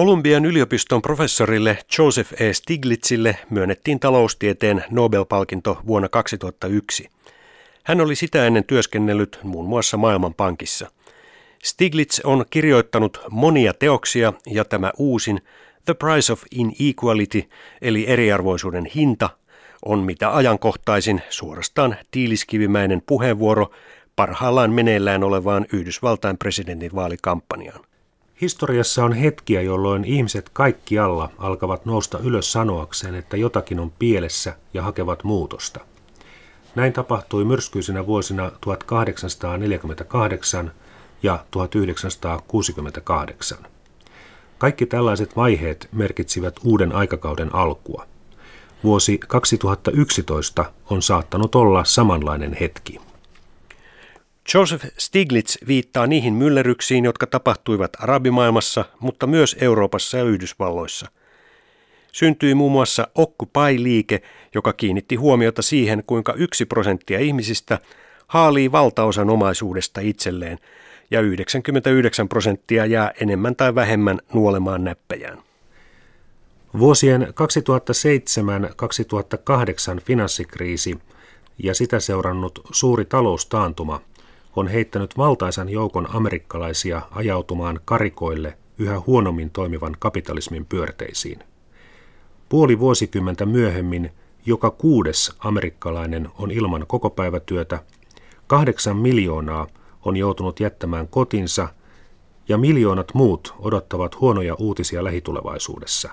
Kolumbian yliopiston professorille Joseph E. Stiglitzille myönnettiin taloustieteen Nobel-palkinto vuonna 2001. Hän oli sitä ennen työskennellyt muun muassa Maailmanpankissa. Stiglitz on kirjoittanut monia teoksia ja tämä uusin The Price of Inequality eli eriarvoisuuden hinta on mitä ajankohtaisin suorastaan tiiliskivimäinen puheenvuoro parhaillaan meneillään olevaan Yhdysvaltain presidentin vaalikampanjaan. Historiassa on hetkiä, jolloin ihmiset kaikkialla alkavat nousta ylös sanoakseen, että jotakin on pielessä ja hakevat muutosta. Näin tapahtui myrskyisinä vuosina 1848 ja 1968. Kaikki tällaiset vaiheet merkitsivät uuden aikakauden alkua. Vuosi 2011 on saattanut olla samanlainen hetki. Joseph Stiglitz viittaa niihin myllerryksiin, jotka tapahtuivat arabimaailmassa, mutta myös Euroopassa ja Yhdysvalloissa. Syntyi muun muassa Occupy-liike, joka kiinnitti huomiota siihen, kuinka yksi prosenttia ihmisistä haalii valtaosan omaisuudesta itselleen ja 99 prosenttia jää enemmän tai vähemmän nuolemaan näppejään. Vuosien 2007-2008 finanssikriisi ja sitä seurannut suuri taloustaantuma on heittänyt valtaisan joukon amerikkalaisia ajautumaan karikoille yhä huonommin toimivan kapitalismin pyörteisiin. Puoli vuosikymmentä myöhemmin joka kuudes amerikkalainen on ilman kokopäivätyötä, kahdeksan miljoonaa on joutunut jättämään kotinsa ja miljoonat muut odottavat huonoja uutisia lähitulevaisuudessa.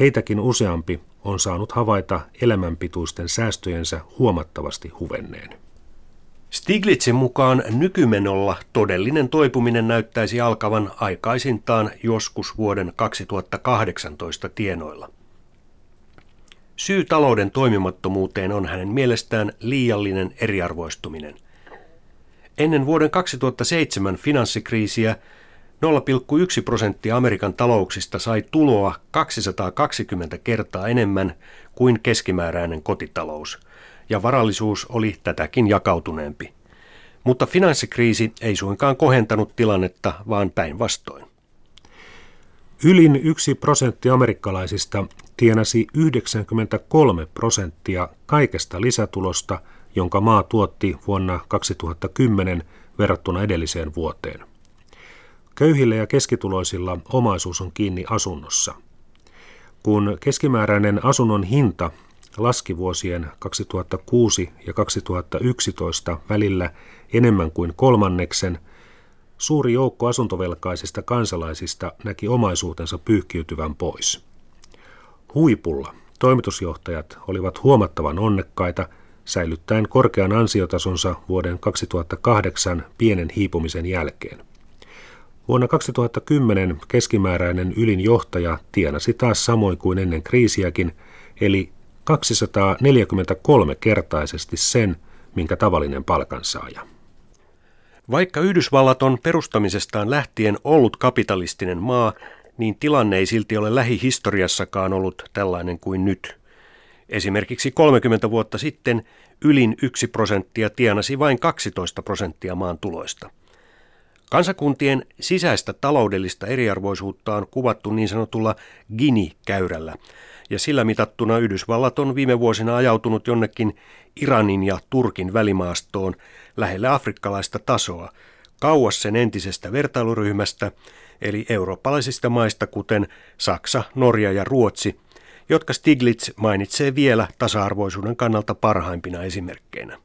Heitäkin useampi on saanut havaita elämänpituisten säästöjensä huomattavasti huvenneen. Stiglitzin mukaan nykymenolla todellinen toipuminen näyttäisi alkavan aikaisintaan joskus vuoden 2018 tienoilla. Syy talouden toimimattomuuteen on hänen mielestään liiallinen eriarvoistuminen. Ennen vuoden 2007 finanssikriisiä 0,1 prosenttia Amerikan talouksista sai tuloa 220 kertaa enemmän kuin keskimääräinen kotitalous – ja varallisuus oli tätäkin jakautuneempi. Mutta finanssikriisi ei suinkaan kohentanut tilannetta, vaan päinvastoin. Ylin yksi prosentti amerikkalaisista tienasi 93 prosenttia kaikesta lisätulosta, jonka maa tuotti vuonna 2010 verrattuna edelliseen vuoteen. Köyhillä ja keskituloisilla omaisuus on kiinni asunnossa. Kun keskimääräinen asunnon hinta laski vuosien 2006 ja 2011 välillä enemmän kuin kolmanneksen, suuri joukko asuntovelkaisista kansalaisista näki omaisuutensa pyyhkiytyvän pois. Huipulla toimitusjohtajat olivat huomattavan onnekkaita säilyttäen korkean ansiotasonsa vuoden 2008 pienen hiipumisen jälkeen. Vuonna 2010 keskimääräinen ylin johtaja tienasi taas samoin kuin ennen kriisiäkin, eli 243-kertaisesti sen, minkä tavallinen palkansaaja. Vaikka Yhdysvallat on perustamisestaan lähtien ollut kapitalistinen maa, niin tilanne ei silti ole lähihistoriassakaan ollut tällainen kuin nyt. Esimerkiksi 30 vuotta sitten ylin 1 prosenttia tienasi vain 12 prosenttia maan tuloista. Kansakuntien sisäistä taloudellista eriarvoisuutta on kuvattu niin sanotulla Gini-käyrällä, ja sillä mitattuna Yhdysvallat on viime vuosina ajautunut jonnekin Iranin ja Turkin välimaastoon lähelle afrikkalaista tasoa, kauas sen entisestä vertailuryhmästä, eli eurooppalaisista maista kuten Saksa, Norja ja Ruotsi, jotka Stiglitz mainitsee vielä tasa-arvoisuuden kannalta parhaimpina esimerkkeinä.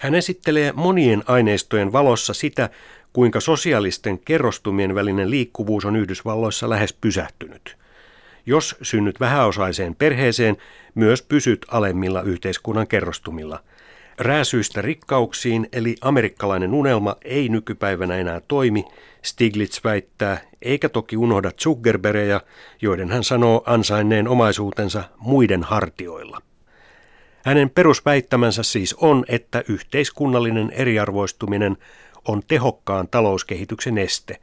Hän esittelee monien aineistojen valossa sitä, kuinka sosiaalisten kerrostumien välinen liikkuvuus on Yhdysvalloissa lähes pysähtynyt – jos synnyt vähäosaiseen perheeseen, myös pysyt alemmilla yhteiskunnan kerrostumilla. Rääsyistä rikkauksiin, eli amerikkalainen unelma ei nykypäivänä enää toimi, Stiglitz väittää, eikä toki unohda Zuckerbergejä, joiden hän sanoo ansainneen omaisuutensa muiden hartioilla. Hänen perusväittämänsä siis on, että yhteiskunnallinen eriarvoistuminen on tehokkaan talouskehityksen este,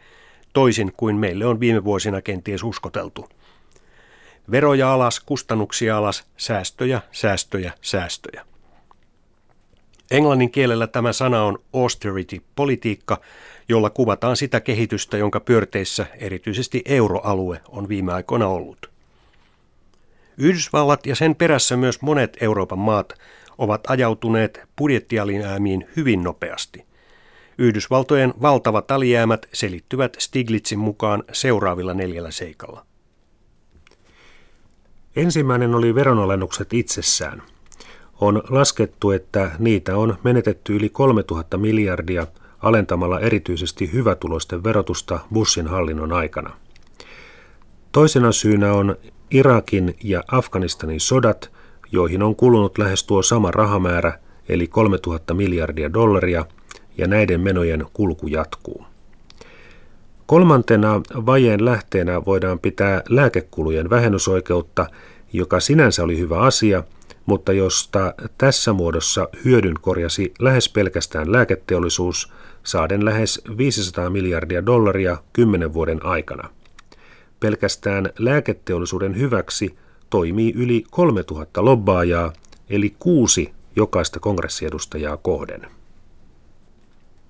toisin kuin meille on viime vuosina kenties uskoteltu. Veroja alas, kustannuksia alas, säästöjä, säästöjä, säästöjä. Englannin kielellä tämä sana on austerity-politiikka, jolla kuvataan sitä kehitystä, jonka pyörteissä erityisesti euroalue on viime aikoina ollut. Yhdysvallat ja sen perässä myös monet Euroopan maat ovat ajautuneet budjettialijäämiin hyvin nopeasti. Yhdysvaltojen valtavat alijäämät selittyvät Stiglitzin mukaan seuraavilla neljällä seikalla. Ensimmäinen oli veronalennukset itsessään. On laskettu, että niitä on menetetty yli 3000 miljardia alentamalla erityisesti hyvätuloisten verotusta Bushin hallinnon aikana. Toisena syynä on Irakin ja Afganistanin sodat, joihin on kulunut lähes tuo sama rahamäärä, eli 3000 miljardia dollaria, ja näiden menojen kulku jatkuu. Kolmantena vajeen lähteenä voidaan pitää lääkekulujen vähennysoikeutta, joka sinänsä oli hyvä asia, mutta josta tässä muodossa hyödyn korjasi lähes pelkästään lääketeollisuus, saaden lähes 500 miljardia dollaria kymmenen vuoden aikana. Pelkästään lääketeollisuuden hyväksi toimii yli 3000 lobbaajaa, eli kuusi jokaista kongressiedustajaa kohden.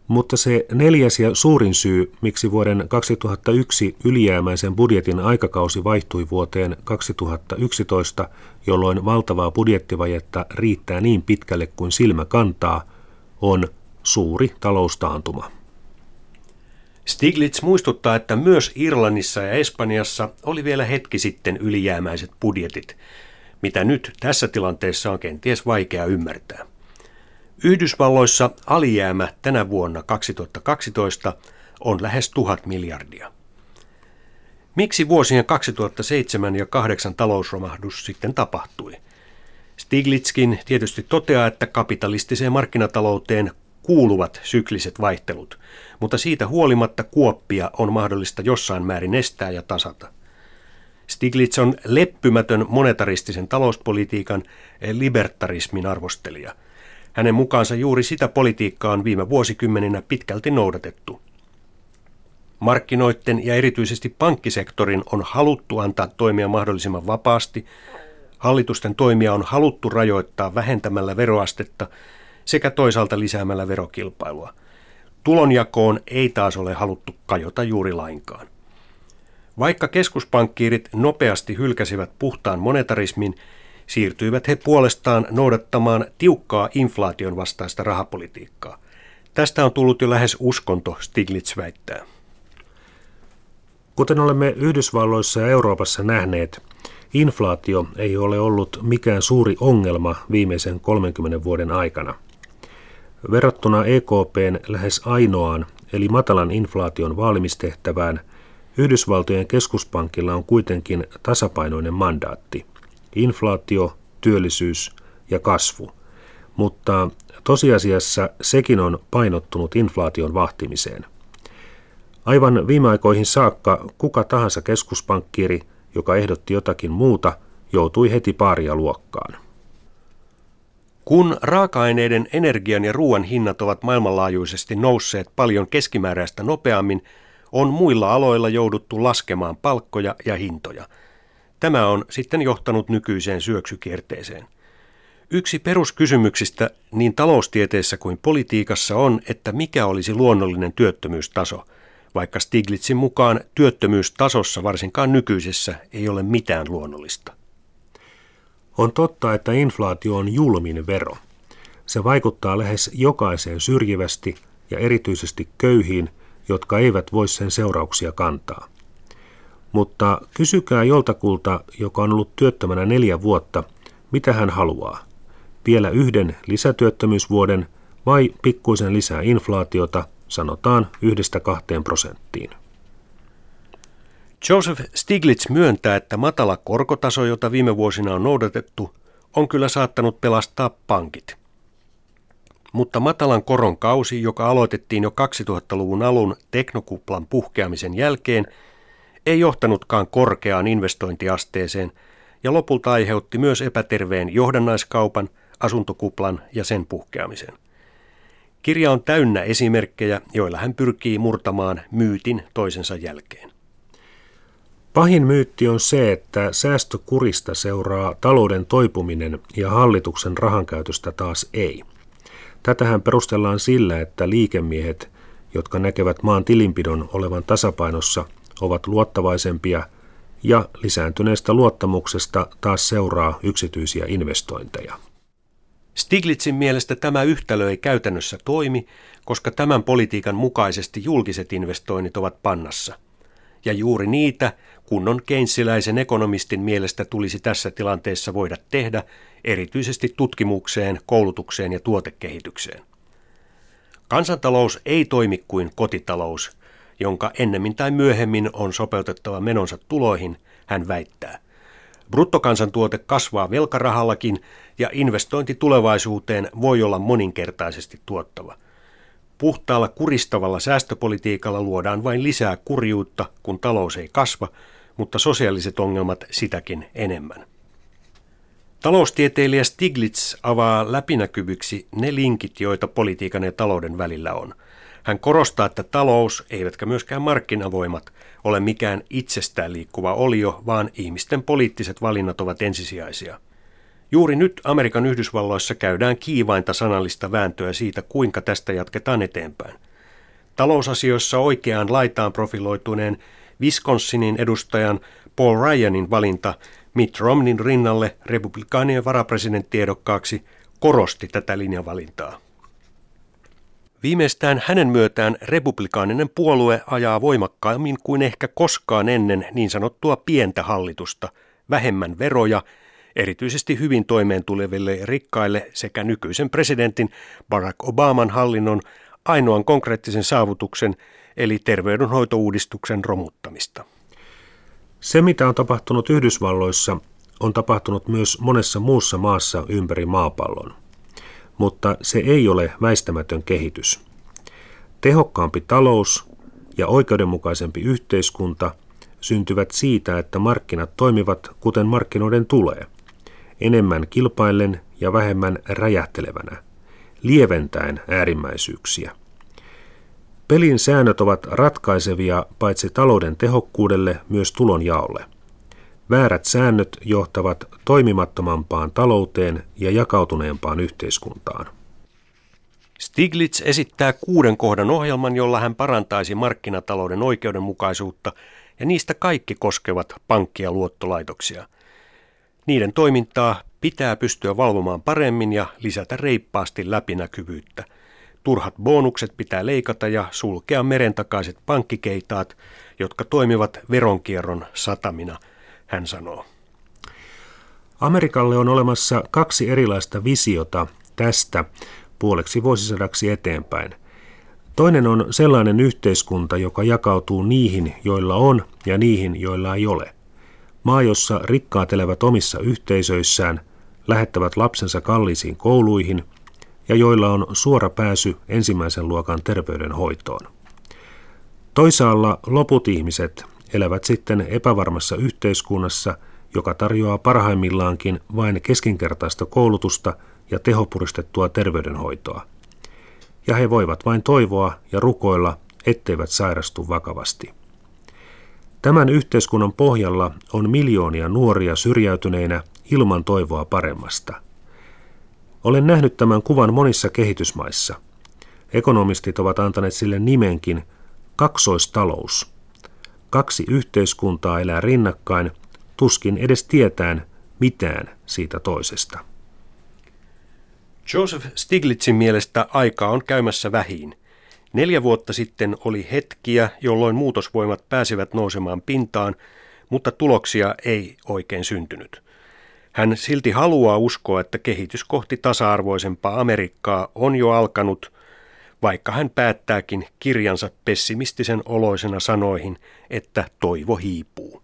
Mutta se neljäs ja suurin syy, miksi vuoden 2001 ylijäämäisen budjetin aikakausi vaihtui vuoteen 2011, jolloin valtavaa budjettivajetta riittää niin pitkälle kuin silmä kantaa, on suuri taloustaantuma. Stiglitz muistuttaa, että myös Irlannissa ja Espanjassa oli vielä hetki sitten ylijäämäiset budjetit, mitä nyt tässä tilanteessa on kenties vaikea ymmärtää. Yhdysvalloissa alijäämä tänä vuonna 2012 on lähes tuhat miljardia. Miksi vuosien 2007 ja 2008 talousromahdus sitten tapahtui? Stiglitzkin tietysti toteaa, että kapitalistiseen markkinatalouteen kuuluvat sykliset vaihtelut, mutta siitä huolimatta kuoppia on mahdollista jossain määrin estää ja tasata. Stiglitz on leppymätön monetaristisen talouspolitiikan libertarismin arvostelija – hänen mukaansa juuri sitä politiikkaa on viime vuosikymmeninä pitkälti noudatettu. Markkinoiden ja erityisesti pankkisektorin on haluttu antaa toimia mahdollisimman vapaasti, hallitusten toimia on haluttu rajoittaa vähentämällä veroastetta sekä toisaalta lisäämällä verokilpailua. Tulonjakoon ei taas ole haluttu kajota juuri lainkaan. Vaikka keskuspankkiirit nopeasti hylkäsivät puhtaan monetarismin, siirtyivät he puolestaan noudattamaan tiukkaa inflaation vastaista rahapolitiikkaa. Tästä on tullut jo lähes uskonto, Stiglitz väittää. Kuten olemme Yhdysvalloissa ja Euroopassa nähneet, inflaatio ei ole ollut mikään suuri ongelma viimeisen 30 vuoden aikana. Verrattuna EKPn lähes ainoaan, eli matalan inflaation vaalimistehtävään, Yhdysvaltojen keskuspankilla on kuitenkin tasapainoinen mandaatti – inflaatio, työllisyys ja kasvu. Mutta tosiasiassa sekin on painottunut inflaation vahtimiseen. Aivan viime aikoihin saakka kuka tahansa keskuspankkiiri, joka ehdotti jotakin muuta, joutui heti paaria luokkaan. Kun raaka-aineiden, energian ja ruoan hinnat ovat maailmanlaajuisesti nousseet paljon keskimääräistä nopeammin, on muilla aloilla jouduttu laskemaan palkkoja ja hintoja – Tämä on sitten johtanut nykyiseen syöksykierteeseen. Yksi peruskysymyksistä niin taloustieteessä kuin politiikassa on, että mikä olisi luonnollinen työttömyystaso, vaikka Stiglitzin mukaan työttömyystasossa varsinkaan nykyisessä ei ole mitään luonnollista. On totta, että inflaatio on julmin vero. Se vaikuttaa lähes jokaiseen syrjivästi ja erityisesti köyhiin, jotka eivät voi sen seurauksia kantaa. Mutta kysykää joltakulta, joka on ollut työttömänä neljä vuotta, mitä hän haluaa. Vielä yhden lisätyöttömyysvuoden vai pikkuisen lisää inflaatiota, sanotaan yhdestä kahteen prosenttiin. Joseph Stiglitz myöntää, että matala korkotaso, jota viime vuosina on noudatettu, on kyllä saattanut pelastaa pankit. Mutta matalan koron kausi, joka aloitettiin jo 2000-luvun alun teknokuplan puhkeamisen jälkeen, ei johtanutkaan korkeaan investointiasteeseen ja lopulta aiheutti myös epäterveen johdannaiskaupan, asuntokuplan ja sen puhkeamisen. Kirja on täynnä esimerkkejä, joilla hän pyrkii murtamaan myytin toisensa jälkeen. Pahin myytti on se, että säästökurista seuraa talouden toipuminen ja hallituksen rahankäytöstä taas ei. Tätähän perustellaan sillä, että liikemiehet jotka näkevät maan tilinpidon olevan tasapainossa, ovat luottavaisempia ja lisääntyneestä luottamuksesta taas seuraa yksityisiä investointeja. Stiglitzin mielestä tämä yhtälö ei käytännössä toimi, koska tämän politiikan mukaisesti julkiset investoinnit ovat pannassa. Ja juuri niitä kunnon keinsiläisen ekonomistin mielestä tulisi tässä tilanteessa voida tehdä, erityisesti tutkimukseen, koulutukseen ja tuotekehitykseen. Kansantalous ei toimi kuin kotitalous, jonka ennemmin tai myöhemmin on sopeutettava menonsa tuloihin, hän väittää. Bruttokansantuote kasvaa velkarahallakin ja investointi tulevaisuuteen voi olla moninkertaisesti tuottava. Puhtaalla kuristavalla säästöpolitiikalla luodaan vain lisää kurjuutta, kun talous ei kasva, mutta sosiaaliset ongelmat sitäkin enemmän. Taloustieteilijä Stiglitz avaa läpinäkyvyksi ne linkit, joita politiikan ja talouden välillä on. Hän korostaa, että talous, eivätkä myöskään markkinavoimat, ole mikään itsestään liikkuva olio, vaan ihmisten poliittiset valinnat ovat ensisijaisia. Juuri nyt Amerikan Yhdysvalloissa käydään kiivainta sanallista vääntöä siitä, kuinka tästä jatketaan eteenpäin. Talousasioissa oikeaan laitaan profiloituneen Wisconsinin edustajan Paul Ryanin valinta Mitt Romneyn rinnalle republikaanien varapresidenttiehdokkaaksi korosti tätä linjavalintaa. Viimeistään hänen myötään republikaaninen puolue ajaa voimakkaammin kuin ehkä koskaan ennen niin sanottua pientä hallitusta, vähemmän veroja, erityisesti hyvin toimeen tuleville rikkaille sekä nykyisen presidentin Barack Obaman hallinnon ainoan konkreettisen saavutuksen eli terveydenhoitouudistuksen romuttamista. Se, mitä on tapahtunut Yhdysvalloissa, on tapahtunut myös monessa muussa maassa ympäri maapallon. Mutta se ei ole väistämätön kehitys. Tehokkaampi talous ja oikeudenmukaisempi yhteiskunta syntyvät siitä, että markkinat toimivat kuten markkinoiden tulee, enemmän kilpaillen ja vähemmän räjähtelevänä, lieventäen äärimmäisyyksiä. Pelin säännöt ovat ratkaisevia paitsi talouden tehokkuudelle myös tulonjaolle. Väärät säännöt johtavat toimimattomampaan talouteen ja jakautuneempaan yhteiskuntaan. Stiglitz esittää kuuden kohdan ohjelman, jolla hän parantaisi markkinatalouden oikeudenmukaisuutta, ja niistä kaikki koskevat pankkia luottolaitoksia. Niiden toimintaa pitää pystyä valvomaan paremmin ja lisätä reippaasti läpinäkyvyyttä – Turhat bonukset pitää leikata ja sulkea merentakaiset pankkikeitaat, jotka toimivat veronkierron satamina, hän sanoo. Amerikalle on olemassa kaksi erilaista visiota tästä puoleksi vuosisadaksi eteenpäin. Toinen on sellainen yhteiskunta, joka jakautuu niihin, joilla on, ja niihin, joilla ei ole. Maa, jossa rikkaat elävät omissa yhteisöissään, lähettävät lapsensa kalliisiin kouluihin ja joilla on suora pääsy ensimmäisen luokan terveydenhoitoon. Toisaalla loput ihmiset elävät sitten epävarmassa yhteiskunnassa, joka tarjoaa parhaimmillaankin vain keskinkertaista koulutusta ja tehopuristettua terveydenhoitoa. Ja he voivat vain toivoa ja rukoilla, etteivät sairastu vakavasti. Tämän yhteiskunnan pohjalla on miljoonia nuoria syrjäytyneinä ilman toivoa paremmasta – olen nähnyt tämän kuvan monissa kehitysmaissa. Ekonomistit ovat antaneet sille nimenkin kaksoistalous. Kaksi yhteiskuntaa elää rinnakkain, tuskin edes tietään mitään siitä toisesta. Joseph Stiglitzin mielestä aikaa on käymässä vähin. Neljä vuotta sitten oli hetkiä, jolloin muutosvoimat pääsivät nousemaan pintaan, mutta tuloksia ei oikein syntynyt. Hän silti haluaa uskoa, että kehitys kohti tasa-arvoisempaa Amerikkaa on jo alkanut, vaikka hän päättääkin kirjansa pessimistisen oloisena sanoihin, että toivo hiipuu.